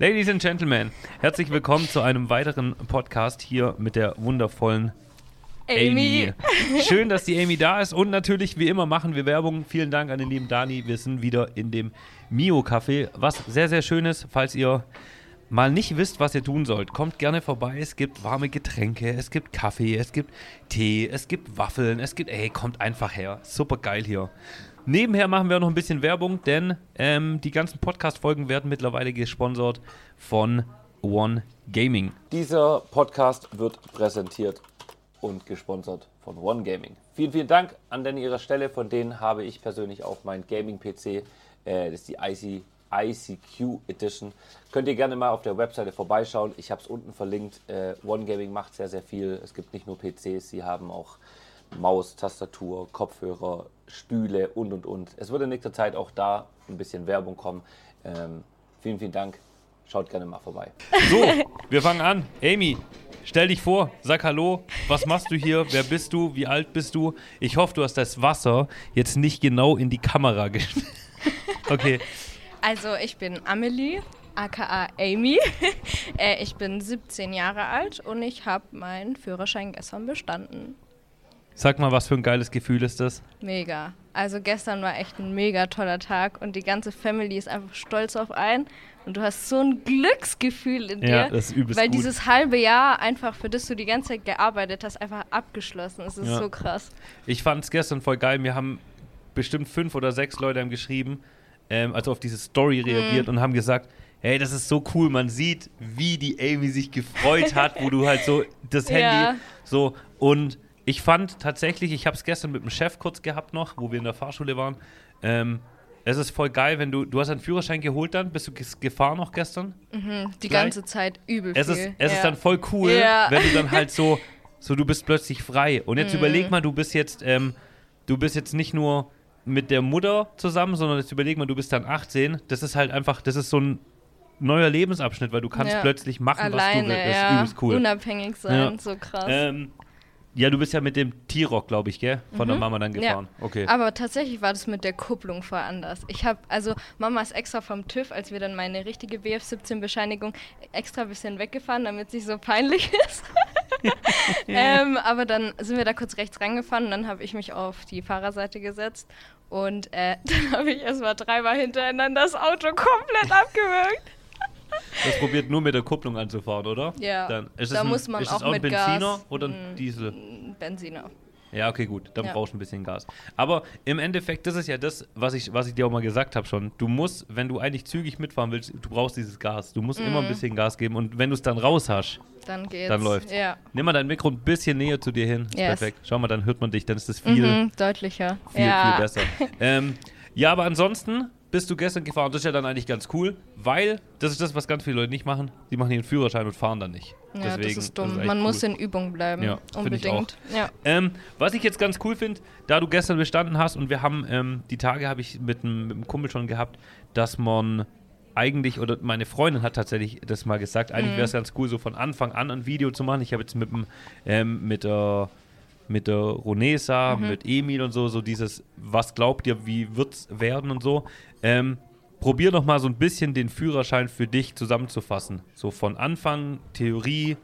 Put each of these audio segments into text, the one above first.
Ladies and Gentlemen, herzlich willkommen zu einem weiteren Podcast hier mit der wundervollen Amy. Amy. Schön, dass die Amy da ist und natürlich, wie immer, machen wir Werbung. Vielen Dank an den lieben Dani. Wir sind wieder in dem Mio Café, was sehr, sehr schön ist, falls ihr mal nicht wisst, was ihr tun sollt. Kommt gerne vorbei. Es gibt warme Getränke, es gibt Kaffee, es gibt Tee, es gibt Waffeln, es gibt, ey, kommt einfach her. Super geil hier. Nebenher machen wir noch ein bisschen Werbung, denn ähm, die ganzen Podcast-Folgen werden mittlerweile gesponsert von One Gaming. Dieser Podcast wird präsentiert und gesponsert von One Gaming. Vielen, vielen Dank an den ihrer Stelle. Von denen habe ich persönlich auch mein Gaming-PC. Äh, das ist die IC, ICQ Edition. Könnt ihr gerne mal auf der Webseite vorbeischauen. Ich habe es unten verlinkt. Äh, One Gaming macht sehr, sehr viel. Es gibt nicht nur PCs, sie haben auch Maus, Tastatur, Kopfhörer, Stühle und und und. Es wird in nächster Zeit auch da ein bisschen Werbung kommen. Ähm, vielen, vielen Dank. Schaut gerne mal vorbei. So, wir fangen an. Amy, stell dich vor, sag Hallo. Was machst du hier? Wer bist du? Wie alt bist du? Ich hoffe, du hast das Wasser jetzt nicht genau in die Kamera gestellt. Okay. Also ich bin Amelie, aka Amy. äh, ich bin 17 Jahre alt und ich habe meinen Führerschein gestern bestanden. Sag mal, was für ein geiles Gefühl ist das? Mega. Also gestern war echt ein mega toller Tag und die ganze Family ist einfach stolz auf einen und du hast so ein Glücksgefühl in dir, Ja, das ist übelst weil gut. dieses halbe Jahr einfach, für das du die ganze Zeit gearbeitet hast, einfach abgeschlossen ist. Das ist Ja. so krass. Ich fand es gestern voll geil. Mir haben bestimmt fünf oder sechs Leute haben geschrieben, ähm, also auf diese Story reagiert Mhm. und haben gesagt, hey, das ist so cool. Man sieht, wie die Amy sich gefreut hat, wo du halt so das Handy Ja. so und ich fand tatsächlich, ich habe es gestern mit dem Chef kurz gehabt noch, wo wir in der Fahrschule waren. Ähm, es ist voll geil, wenn du, du hast einen Führerschein geholt dann, bist du gefahren noch gestern? Die Gleich. ganze Zeit übel Es, ist, es ja. ist dann voll cool, Ja. wenn du dann halt so, so du bist plötzlich frei. Und jetzt Mhm. überleg mal, du bist jetzt, ähm, du bist jetzt nicht nur mit der Mutter zusammen, sondern jetzt überleg mal, du bist dann 18. Das ist halt einfach, das ist so ein neuer Lebensabschnitt, weil du kannst Ja. plötzlich machen, was du Alleine, willst. Das ist ja. übelst cool. Unabhängig sein, so krass. Ähm, ja, du bist ja mit dem T-Rock, glaube ich, gell? Von der Mama dann gefahren. Okay. Mhm. Aber tatsächlich war das mit der Kupplung voll anders. Ich habe, also Mama ist extra vom TÜV, als wir dann meine richtige BF17-Bescheinigung extra ein bisschen weggefahren, damit es nicht so peinlich ist. ähm, aber dann sind wir da kurz rechts rangefahren und dann habe ich mich auf die Fahrerseite gesetzt und äh, dann habe ich erstmal dreimal hintereinander das Auto komplett abgewürgt. Das probiert nur mit der Kupplung anzufahren, oder? Ja, Dann, ist da es ein, muss man ist auch es auch ein Benziner Gas, oder mm, ein Diesel? Benziner. Ja, okay, gut. Dann Ja. brauchst du ein bisschen Gas. Aber im Endeffekt, das ist ja das, was ich, was ich dir auch mal gesagt habe schon. Du musst, wenn du eigentlich zügig mitfahren willst, du brauchst dieses Gas. Du musst Mhm. immer ein bisschen Gas geben. Und wenn du es dann raus hast, Dann geht's. dann läuft's. Ja. Nimm mal dein Mikro ein bisschen näher zu dir hin. Ist Yes. perfekt. Schau mal, dann hört man dich. Dann ist das viel, Mhm, deutlicher. viel, ja. viel besser. ähm, ja, aber ansonsten bist du gestern gefahren. Das ist ja dann eigentlich ganz cool, weil das ist das, was ganz viele Leute nicht machen. Die machen ihren Führerschein und fahren dann nicht. Ja, Deswegen, das ist dumm. echt Man cool. muss in Übung bleiben. Ja, Unbedingt. Ja. Ähm, was ich jetzt ganz cool finde, da du gestern bestanden hast und wir haben, ähm, die Tage habe ich mit einem Kumpel schon gehabt, dass man eigentlich, oder meine Freundin hat tatsächlich das mal gesagt, eigentlich wäre es ganz cool, so von Anfang an ein Video zu machen. Ich habe jetzt mit, dem, ähm, mit der mit der Ronesa, mit Emil und so, so dieses, was glaubt ihr, wie wird's werden und so. Ähm, probier doch mal so ein bisschen den Führerschein für dich zusammenzufassen. So von Anfang, Theorie,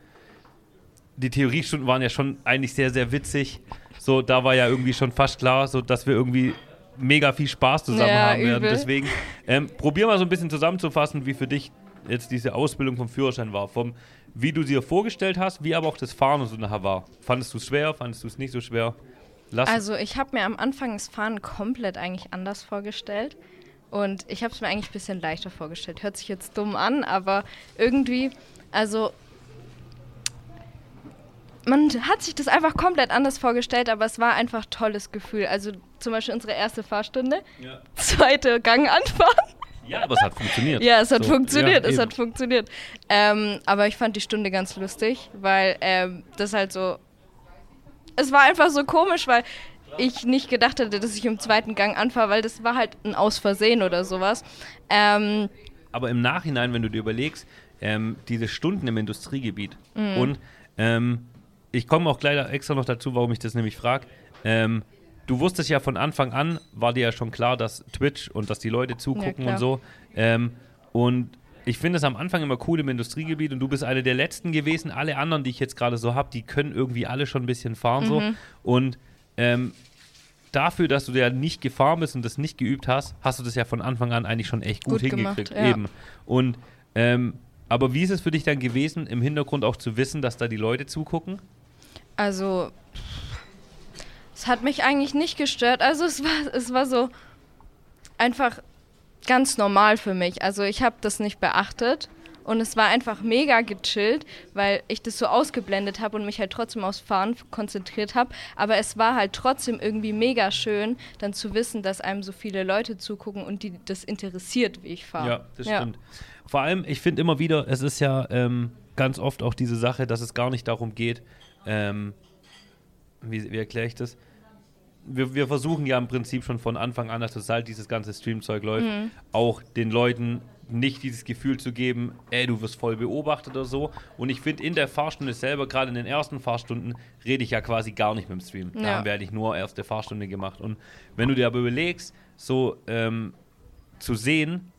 die Theoriestunden waren ja schon eigentlich sehr, sehr witzig. So, da war ja irgendwie schon fast klar, so dass wir irgendwie mega viel Spaß zusammen Ja, haben werden. übel. Deswegen, ähm, probier mal so ein bisschen zusammenzufassen, wie für dich jetzt diese Ausbildung vom Führerschein war. Vom, wie du sie dir vorgestellt hast, wie aber auch das Fahren und so nachher war. Fandest du es schwer, fandest du es nicht so schwer? Lass Also ich habe mir am Anfang das Fahren komplett eigentlich anders vorgestellt. Und ich habe es mir eigentlich ein bisschen leichter vorgestellt. Hört sich jetzt dumm an, aber irgendwie, also man hat sich das einfach komplett anders vorgestellt, aber es war einfach ein tolles Gefühl. Also zum Beispiel unsere erste Fahrstunde, ja. zweite Gang anfahren. Ja, aber es hat funktioniert. Ja, es hat So, funktioniert, ja, es eben. hat funktioniert. Ähm, aber ich fand die Stunde ganz lustig, weil ähm, das halt so. Es war einfach so komisch, weil ich nicht gedacht hätte, dass ich im zweiten Gang anfahre, weil das war halt ein Aus Versehen oder sowas. Ähm, aber im Nachhinein, wenn du dir überlegst, ähm, diese Stunden im Industriegebiet Mhm. und ähm, ich komme auch gleich extra noch dazu, warum ich das nämlich frage. Ähm, du wusstest ja von Anfang an, war dir ja schon klar, dass Twitch und dass die Leute zugucken klar. und so. Ähm, und ich finde es am Anfang immer cool im Industriegebiet und du bist eine der letzten gewesen. Alle anderen, die ich jetzt gerade so habe, die können irgendwie alle schon ein bisschen fahren so. Mhm. Und ähm, dafür, dass du ja nicht gefahren bist und das nicht geübt hast, hast du das ja von Anfang an eigentlich schon echt gut, Gut gemacht, hingekriegt. ja. Eben. Und ähm, aber wie ist es für dich dann gewesen, im Hintergrund auch zu wissen, dass da die Leute zugucken? Also, es hat mich eigentlich nicht gestört. Also, es war, es war so einfach ganz normal für mich. Also, ich habe das nicht beachtet. Und es war einfach mega gechillt, weil ich das so ausgeblendet habe und mich halt trotzdem aufs Fahren konzentriert habe. Aber es war halt trotzdem irgendwie mega schön, dann zu wissen, dass einem so viele Leute zugucken und die das interessiert, wie ich fahre. Ja, das stimmt. Vor allem, ich finde immer wieder, es ist ja ähm, ganz oft auch diese Sache, dass es gar nicht darum geht, ähm, wie, wie erkläre ich das? Wir, wir versuchen ja im Prinzip schon von Anfang an, dass das halt dieses ganze Streamzeug läuft, auch den Leuten nicht dieses Gefühl zu geben, ey, du wirst voll beobachtet oder so. Und ich finde, in der Fahrstunde selber, gerade in den ersten Fahrstunden, rede ich ja quasi gar nicht mit dem Stream. Da Ja. haben wir eigentlich nur erste Fahrstunde gemacht. Und wenn du dir aber überlegst, so ähm, zu sehen,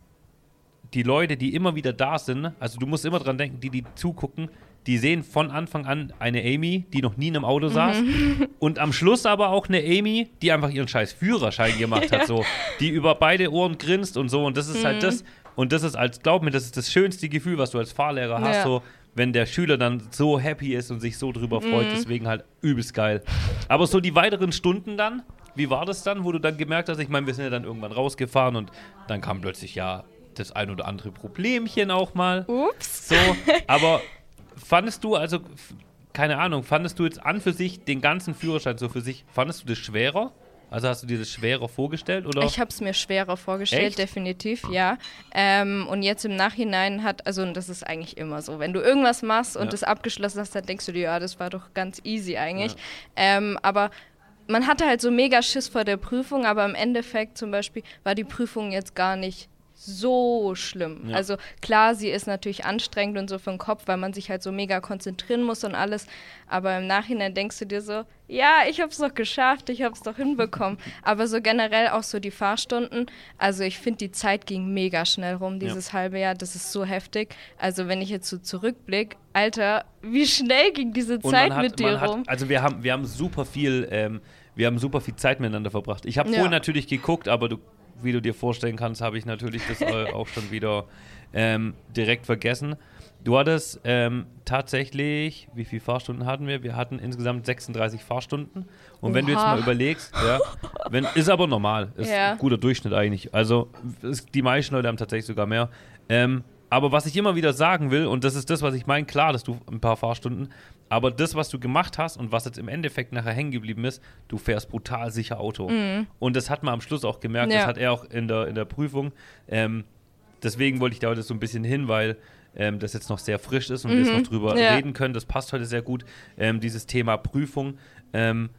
die Leute, die immer wieder da sind, also du musst immer dran denken, die, die zugucken, die sehen von Anfang an eine Amy, die noch nie in einem Auto saß. Und am Schluss aber auch eine Amy, die einfach ihren scheiß Führerschein gemacht hat, so. Die über beide Ohren grinst und so. Und das ist halt das. Und das ist als, glaub mir, das ist das schönste Gefühl, was du als Fahrlehrer hast, Ja. so, wenn der Schüler dann so happy ist und sich so drüber freut. Deswegen halt übelst geil. Aber so die weiteren Stunden dann, wie war das dann, wo du dann gemerkt hast, ich meine, wir sind ja dann irgendwann rausgefahren und dann kam plötzlich ja das ein oder andere Problemchen auch mal. Ups. So, aber fandest du, also, keine Ahnung, fandest du jetzt an für sich den ganzen Führerschein so für sich, fandest du das schwerer? Also hast du dir das schwerer vorgestellt oder? Ich habe es mir schwerer vorgestellt, Echt? definitiv, ja. Ähm, und jetzt im Nachhinein hat, also und das ist eigentlich immer so, wenn du irgendwas machst und Ja. das abgeschlossen hast, dann denkst du dir, ja, das war doch ganz easy eigentlich. Ähm, aber man hatte halt so mega Schiss vor der Prüfung, aber im Endeffekt zum Beispiel war die Prüfung jetzt gar nicht so schlimm. Ja. Also klar, sie ist natürlich anstrengend und so für den Kopf, weil man sich halt so mega konzentrieren muss und alles. Aber im Nachhinein denkst du dir so, ja, ich hab's doch geschafft, ich hab's doch hinbekommen. Aber so generell auch so die Fahrstunden. Also ich finde, die Zeit ging mega schnell rum, dieses halbe Jahr. Das ist so heftig. Also wenn ich jetzt so zurückblick, Alter, wie schnell ging diese Zeit hat, mit dir hat, rum? Also wir haben, wir haben super viel, ähm, wir haben super viel Zeit miteinander verbracht. Ich habe Ja. vorhin natürlich geguckt, aber du, wie du dir vorstellen kannst, habe ich natürlich das auch schon wieder ähm, direkt vergessen. Du hattest ähm, tatsächlich, wie viele Fahrstunden hatten wir? Wir hatten insgesamt 36 Fahrstunden. Und wenn du jetzt Oha. mal überlegst, ja, wenn, ist aber normal, ist Ja. ein guter Durchschnitt eigentlich. Also ist, die meisten Leute haben tatsächlich sogar mehr. Ähm, aber was ich immer wieder sagen will, und das ist das, was ich meine, klar, dass du ein paar Fahrstunden, aber das, was du gemacht hast und was jetzt im Endeffekt nachher hängen geblieben ist, du fährst brutal sicher Auto. Und das hat man am Schluss auch gemerkt, das Ja. hat er auch in der, in der Prüfung. Ähm, deswegen wollte ich da heute so ein bisschen hin, weil ähm, das jetzt noch sehr frisch ist und wir jetzt noch drüber Ja. reden können. Das passt heute sehr gut. Ähm, dieses Thema Prüfung. Ähm,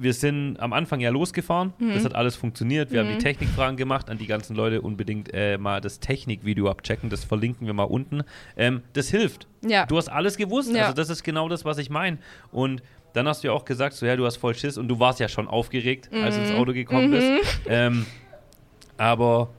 wir sind am Anfang ja losgefahren. Mhm. Das hat alles funktioniert. Wir haben die Technikfragen gemacht. An die ganzen Leute unbedingt äh, mal das Technikvideo abchecken. Das verlinken wir mal unten. Ähm, das hilft. Ja. Du hast alles gewusst. Ja. Also das ist genau das, was ich meine. Und dann hast du ja auch gesagt, so ja, du hast voll Schiss und du warst ja schon aufgeregt, als du ins Auto gekommen bist. Ähm, aber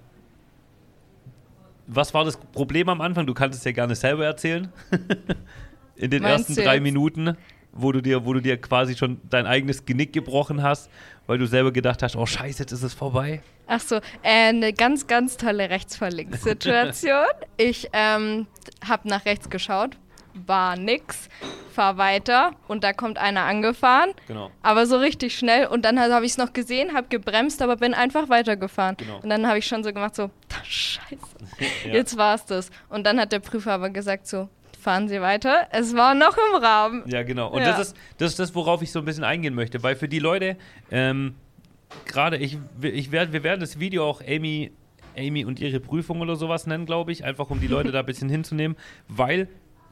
was war das Problem am Anfang? Du kannst es ja gerne selber erzählen. In den Meinst ersten drei? Minuten, wo du dir, wo du dir quasi schon dein eigenes Genick gebrochen hast, weil du selber gedacht hast, oh Scheiße, jetzt ist es vorbei. Ach so, äh, eine ganz, ganz tolle Rechtsverlinkssituation. ich ähm, habe nach rechts geschaut, war nix, fahr weiter und da kommt einer angefahren, Genau. aber so richtig schnell und dann habe ich es noch gesehen, habe gebremst, aber bin einfach weitergefahren. Genau. Und dann habe ich schon so gemacht, so, scheiße, Ja. jetzt war's das. Und dann hat der Prüfer aber gesagt so, fahren Sie weiter, es war noch im Rahmen. Ja, genau. Und Ja. das, ist, das ist das, worauf ich so ein bisschen eingehen möchte, weil für die Leute, ähm, gerade ich, ich werd, wir werden das Video auch Amy, Amy und ihre Prüfung oder sowas nennen, glaube ich, einfach um die Leute da ein bisschen hinzunehmen, weil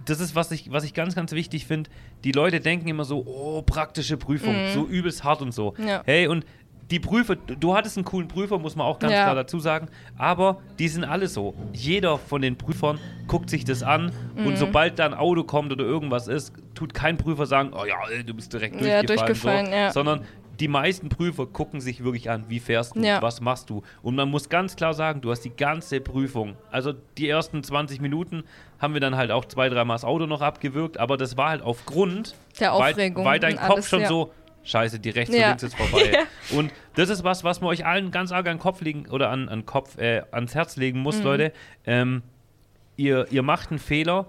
das ist, was ich, was ich ganz, ganz wichtig finde. Die Leute denken immer so, oh, praktische Prüfung, so übelst hart und so. Ja. Hey, und die Prüfer, du hattest einen coolen Prüfer, muss man auch ganz Ja. klar dazu sagen, aber die sind alle so. Jeder von den Prüfern guckt sich das an Mhm. und sobald da ein Auto kommt oder irgendwas ist, tut kein Prüfer sagen, oh ja, ey, du bist direkt Ja, durchgefallen. durchgefallen, so, ja. Sondern die meisten Prüfer gucken sich wirklich an, wie fährst du, Ja. was machst du. Und man muss ganz klar sagen, du hast die ganze Prüfung. Also die ersten 20 Minuten haben wir dann halt auch zwei, dreimal das Auto noch abgewürgt, aber das war halt aufgrund, Der weil, Aufregung weil dein und Kopf alles, schon ja. so, scheiße, die rechts Ja. und links ist vorbei. Und das ist was, was man euch allen ganz arg an den Kopf legen oder an, an Kopf, äh, ans Herz legen Mhm. muss, Leute. Ähm, ihr, ihr macht einen Fehler,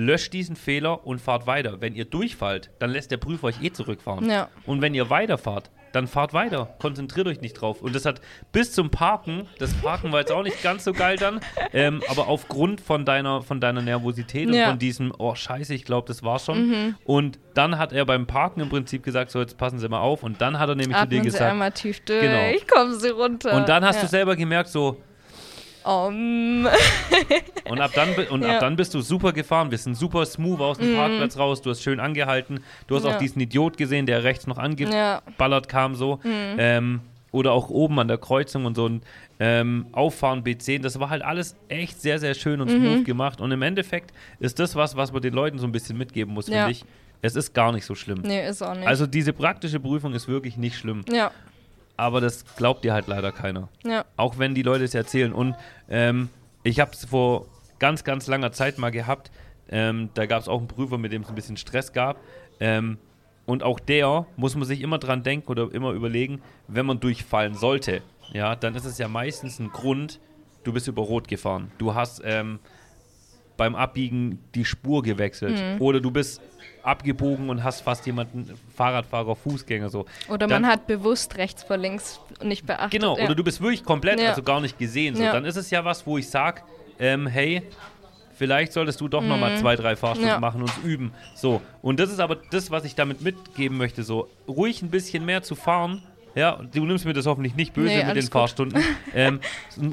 löscht diesen Fehler und fahrt weiter. Wenn ihr durchfallt, dann lässt der Prüfer euch eh zurückfahren. Ja. Und wenn ihr weiterfahrt, dann fahrt weiter. Konzentriert euch nicht drauf. Und das hat bis zum Parken, das Parken war jetzt auch nicht ganz so geil dann, ähm, aber aufgrund von deiner, von deiner Nervosität und Ja. von diesem, oh scheiße, ich glaube, das war schon. Und dann hat er beim Parken im Prinzip gesagt, so jetzt passen Sie mal auf. Und dann hat er nämlich zu dir Atmen Sie gesagt, einmal tief durch, Genau. kommen Sie runter. und dann hast ja. du selber gemerkt, so, Um, Und ab dann, und Ja. Mhm. ab dann bist du super gefahren. Wir sind super smooth aus dem Parkplatz raus. Du hast schön angehalten. Du hast Ja. auch diesen Idiot gesehen, der rechts noch Ja. angeballert kam so. Ähm, oder auch oben an der Kreuzung und so ein ähm, Auffahren B10. Das war halt alles echt sehr, sehr schön und Mhm. smooth gemacht. Und im Endeffekt ist das was, was man den Leuten so ein bisschen mitgeben muss, Ja. finde ich. Es ist gar nicht so schlimm. nee, ist auch nicht. Also diese praktische Prüfung ist wirklich nicht schlimm. ja, Aber das glaubt dir halt leider keiner. ja. Auch wenn die Leute es erzählen. Und ähm, ich habe es vor ganz, ganz langer Zeit mal gehabt. Ähm, da gab es auch einen Prüfer, mit dem es ein bisschen Stress gab. Ähm, und auch der muss man sich immer dran denken oder immer überlegen, wenn man durchfallen sollte, ja, dann ist es ja meistens ein Grund, du bist über Rot gefahren. Du hast ähm, beim Abbiegen die Spur gewechselt. Mhm. Oder du bist abgebogen und hast fast jemanden, Fahrradfahrer, Fußgänger so. Oder Dann- man hat bewusst rechts vor links nicht beachtet. Genau, ja. oder du bist wirklich komplett, Ja. also gar nicht gesehen. So. Ja. Dann ist es ja was, wo ich sage, ähm, hey, vielleicht solltest du doch noch nochmal zwei, drei Fahrstunden Mhm. Ja. machen und üben. So, und das ist aber das, was ich damit mitgeben möchte, so ruhig ein bisschen mehr zu fahren. Ja, du nimmst mir das hoffentlich nicht böse Nee, mit den gut. Fahrstunden. ähm,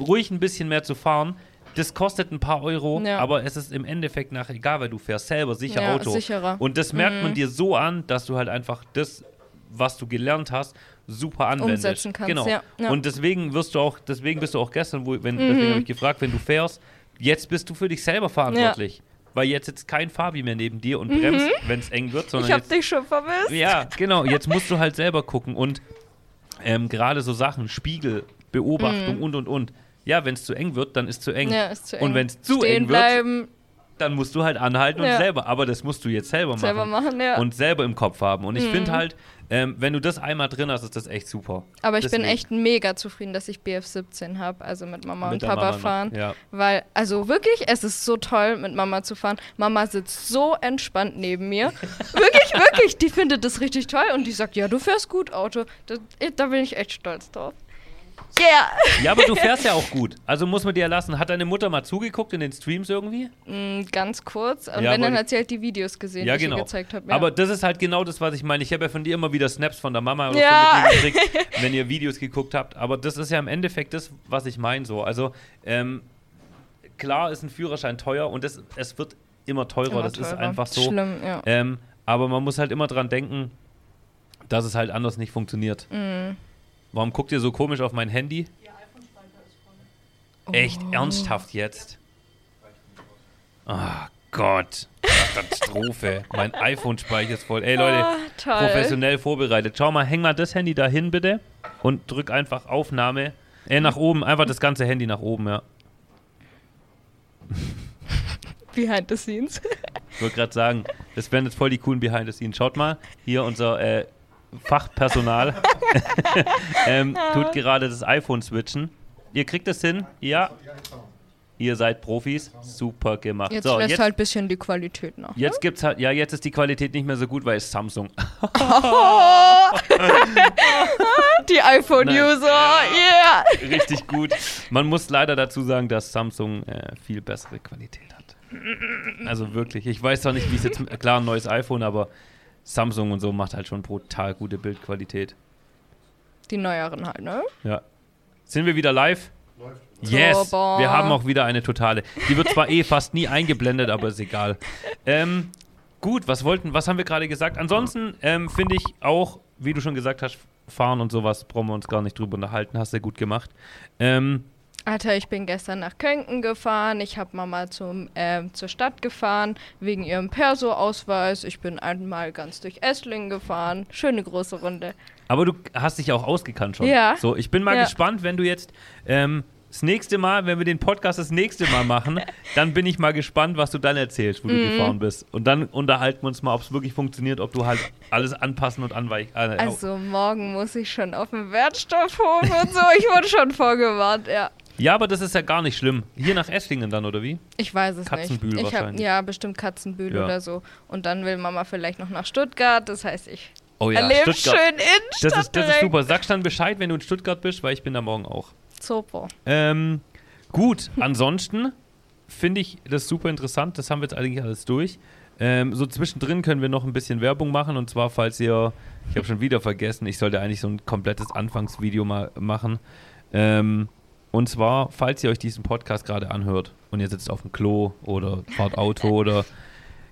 ruhig ein bisschen mehr zu fahren. Das kostet ein paar Euro, Ja. aber es ist im Endeffekt nachher egal, weil du fährst selber sicher Ja, Auto. sicherer. Mhm. Und das merkt man dir so an, dass du halt einfach das, was du gelernt hast, super anwendest. Umsetzen kannst, Genau. ja. Und deswegen wirst du auch, deswegen bist du auch gestern, wo, wenn, Mhm. deswegen habe ich gefragt, wenn du fährst, jetzt bist du für dich selber verantwortlich. Weil jetzt sitzt kein Fabi mehr neben dir und bremst, wenn es eng wird, sondern Mhm. ich hab jetzt, dich schon vermisst. ja, genau, jetzt musst du halt selber gucken und ähm, gerade so Sachen, Spiegel, Beobachtung und und und. Ja, wenn es zu eng wird, dann ist zu eng. Ja, ist zu eng. Und wenn es zu Stehen eng wird, bleiben, dann musst du halt anhalten und Ja. selber. Aber das musst du jetzt selber machen. selber machen, ja. Und selber im Kopf haben. Und ich Mhm. finde halt, ähm, wenn du das einmal drin hast, ist das echt super. Aber ich bin Deswegen. echt mega zufrieden, dass ich BF17 habe, also mit Mama Mit und Papa Mama fahren. ja. Weil, also wirklich, es ist so toll, mit Mama zu fahren. Mama sitzt so entspannt neben mir. wirklich, wirklich, die findet das richtig toll und die sagt, ja, du fährst gut Auto. Das, da bin ich echt stolz drauf. Yeah! Ja, aber du fährst ja auch gut. Also muss man dir lassen. Hat deine Mutter mal zugeguckt in den Streams irgendwie? Mm, Ganz kurz. Und Ja, wenn, dann hat sie halt die Videos gesehen, ja, die genau. ich ihr gezeigt habe. Ja. Aber das ist halt genau das, was ich meine. Ich habe ja von dir immer wieder Snaps von der Mama oder Ja. so mitgekriegt, wenn ihr Videos geguckt habt. Aber das ist ja im Endeffekt das, was ich meine so. Also, ähm, klar ist ein Führerschein teuer und das, es wird immer teurer. Immer das ist teurer. einfach so. Schlimm, ja. Ähm, aber man muss halt immer dran denken, dass es halt anders nicht funktioniert. Mm. Warum guckt ihr so komisch auf mein Handy? Echt Oh. ernsthaft jetzt? Ah Gott, Katastrophe. mein iPhone-Speicher ist voll. Ey Leute, Ah, toll. professionell vorbereitet. Schau mal, häng mal das Handy da hin bitte und drück einfach Aufnahme. Äh, nach oben, einfach das ganze Handy nach oben, ja. Behind the scenes. Ich wollte gerade sagen, das wären jetzt voll die coolen Behind the Scenes. Schaut mal, hier unser äh, Fachpersonal ähm, tut gerade das iPhone switchen. Ihr kriegt das hin? Ja. Ihr seid Profis. Super gemacht. Jetzt so, lässt jetzt, halt ein bisschen die Qualität nach. jetzt gibt's halt, ja, jetzt ist die Qualität nicht mehr so gut, weil es Samsung. Die iPhone-User, yeah! Richtig gut. Man muss leider dazu sagen, dass Samsung äh, viel bessere Qualität hat. Also wirklich. Ich weiß zwar nicht, wie es jetzt, klar, ein neues iPhone, aber Samsung und so macht halt schon brutal gute Bildqualität. Die neueren halt, ne? Ja. Sind wir wieder live? Yes! Turbo. Wir haben auch wieder eine totale. Die wird zwar eh fast nie eingeblendet, aber ist egal. Ähm, gut, was wollten, was haben wir gerade gesagt? Ansonsten ähm, finde ich auch, wie du schon gesagt hast, fahren und sowas brauchen wir uns gar nicht drüber unterhalten. Hast du gut gemacht. Ähm, Alter, ich bin gestern nach Könken gefahren. Ich habe Mama zum, ähm, zur Stadt gefahren wegen ihrem Perso-Ausweis. Ich bin einmal ganz durch Esslingen gefahren. Schöne große Runde. Aber du hast dich auch ausgekannt schon. Ja. So, ich bin mal Ja. gespannt, wenn du jetzt ähm, das nächste Mal, wenn wir den Podcast das nächste Mal machen, dann bin ich mal gespannt, was du dann erzählst, wo du Mhm. gefahren bist. Und dann unterhalten wir uns mal, ob es wirklich funktioniert, ob du halt alles anpassen und anweichen. Äh, Also morgen muss ich schon auf den Wertstoffhof und so. Ich wurde schon vorgewarnt, ja. Ja, aber das ist ja gar nicht schlimm. Hier nach Esslingen dann, oder wie? Ich weiß es Katzenbühl nicht. Ich hab, wahrscheinlich. ja, bestimmt Katzenbühl Ja. oder so. Und dann will Mama vielleicht noch nach Stuttgart. Das heißt, ich Oh erlebe schön Innenstadt Das ist, das ist super. Sagst dann Bescheid, wenn du in Stuttgart bist, weil ich bin da morgen auch. Super. Ähm, gut, ansonsten finde ich das super interessant. Das haben wir jetzt eigentlich alles durch. Ähm, so zwischendrin können wir noch ein bisschen Werbung machen. Und zwar, falls ihr, ich habe schon wieder vergessen, ich sollte eigentlich so ein komplettes Anfangsvideo mal machen. Ähm, und zwar, falls ihr euch diesen Podcast gerade anhört und ihr sitzt auf dem Klo oder fahrt Auto oder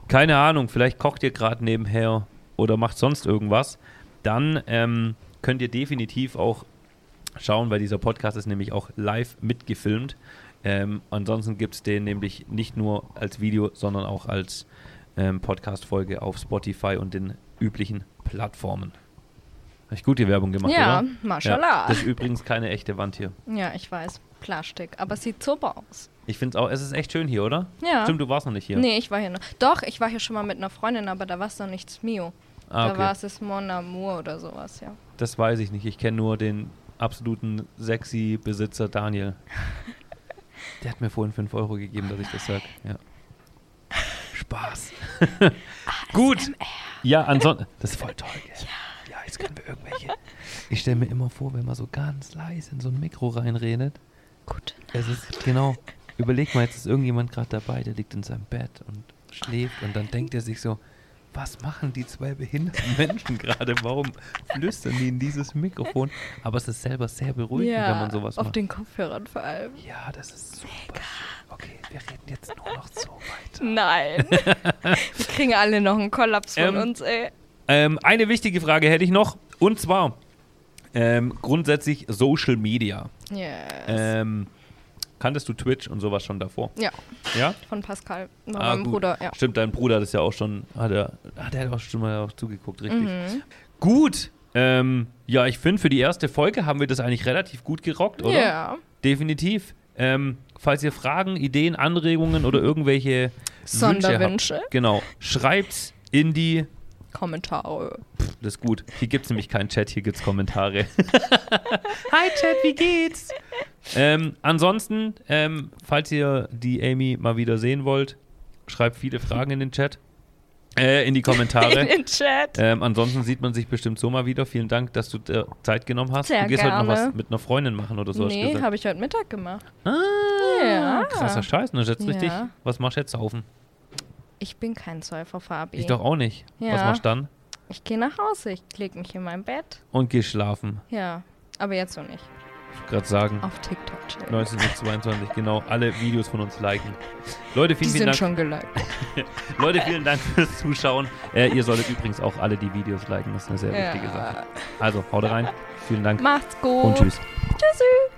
keine Ahnung, vielleicht kocht ihr gerade nebenher oder macht sonst irgendwas, dann ähm, könnt ihr definitiv auch schauen, weil dieser Podcast ist nämlich auch live mitgefilmt. Ähm, ansonsten gibt es den nämlich nicht nur als Video, sondern auch als ähm, Podcast-Folge auf Spotify und den üblichen Plattformen. Habe ich gut die Werbung gemacht, Ja, oder? mashallah. das ist übrigens keine echte Wand hier. Ja, ich weiß. Plastik. Aber es sieht super aus. Ich finde es auch, es ist echt schön hier, oder? Ja. Stimmt, du warst noch nicht hier. Nee, ich war hier noch. Doch, ich war hier schon mal mit einer Freundin, aber da war es noch nichts Mio. ah, Da war okay. es das Mon Amour oder sowas, ja. Das weiß ich nicht. Ich kenne nur den absoluten sexy Besitzer Daniel. Der hat mir vorhin 5 Euro gegeben, dass ich das sage. Ja. Spaß. Gut. Ja, ansonsten. Das ist voll toll, gell? Ja. Jetzt können wir irgendwelche. Ich stelle mir immer vor, wenn man so ganz leise in so ein Mikro reinredet. Gut. Es ist, genau. Überleg mal, jetzt ist irgendjemand gerade dabei, der liegt in seinem Bett und schläft und dann denkt er sich so, was machen die zwei behinderten Menschen gerade? Warum flüstern die in dieses Mikrofon? Aber es ist selber sehr beruhigend, ja, wenn man sowas auf macht. den Kopfhörern vor allem. Ja, das ist super. schön. Okay, wir reden jetzt nur noch so weiter. Nein. Wir kriegen alle noch einen Kollaps von Ähm, uns, ey. Ähm, eine wichtige Frage hätte ich noch und zwar ähm, grundsätzlich Social Media. Yes. Ähm, kanntest du Twitch und sowas schon davor? ja, Ja? von Pascal, Ah, meinem gut. Bruder, ja. Stimmt, dein Bruder hat es ja auch schon, hat er, hat er auch schon mal auch zugeguckt, richtig. Mhm. Gut. Ähm, ja, ich finde, für die erste Folge haben wir das eigentlich relativ gut gerockt, oder? Ja. Definitiv. Ähm, falls ihr Fragen, Ideen, Anregungen oder irgendwelche Wünsche Sonderwünsche. habt, genau, schreibt's in die. Kommentare. Das ist gut. Hier gibt es nämlich keinen Chat, hier gibt es Kommentare. Hi Chat, wie geht's? ähm, ansonsten, ähm, falls ihr die Amy mal wieder sehen wollt, schreibt viele Fragen in den Chat. Äh, in die In Kommentare. den Chat. ähm, ansonsten sieht man sich bestimmt so mal wieder. Vielen Dank, dass du dir Zeit genommen hast. Sehr du gehst heute noch gerne. was mit einer Freundin machen oder so. nee, habe ich heute Mittag gemacht. Ah, Ja. krasser Scheiß. Ne? Jetzt Ja. richtig. Was machst du jetzt saufen? Ich bin kein Säufer, Fabi. Ich doch auch nicht. Was Ja. machst du dann? Ich gehe nach Hause, ich lege mich in mein Bett. Und geh schlafen. Ja, aber jetzt so nicht. Ich wollte gerade sagen. Auf TikTok chillen. 1922, genau. Alle Videos von uns liken. Leute, Die vielen, vielen sind Dank. schon geliked. Leute, vielen Dank fürs Zuschauen. Äh, ihr solltet übrigens auch alle die Videos liken. Das ist eine sehr wichtige Sache. Ja. Also, haut rein. Vielen Dank Macht's gut. und tschüss. Tschüssi.